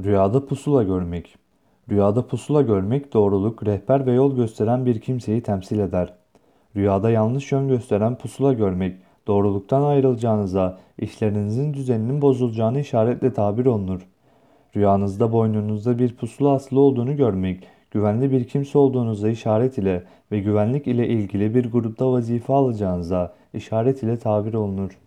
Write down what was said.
Rüyada pusula görmek. Rüyada pusula görmek doğruluk, rehber ve yol gösteren bir kimseyi temsil eder. Rüyada yanlış yön gösteren pusula görmek, doğruluktan ayrılacağınıza, işlerinizin düzeninin bozulacağını işaretle tabir olunur. Rüyanızda boynunuzda bir pusula asılı olduğunu görmek, güvenli bir kimse olduğunuza işaret ile ve güvenlik ile ilgili bir grupta vazife alacağınıza işaret ile tabir olunur.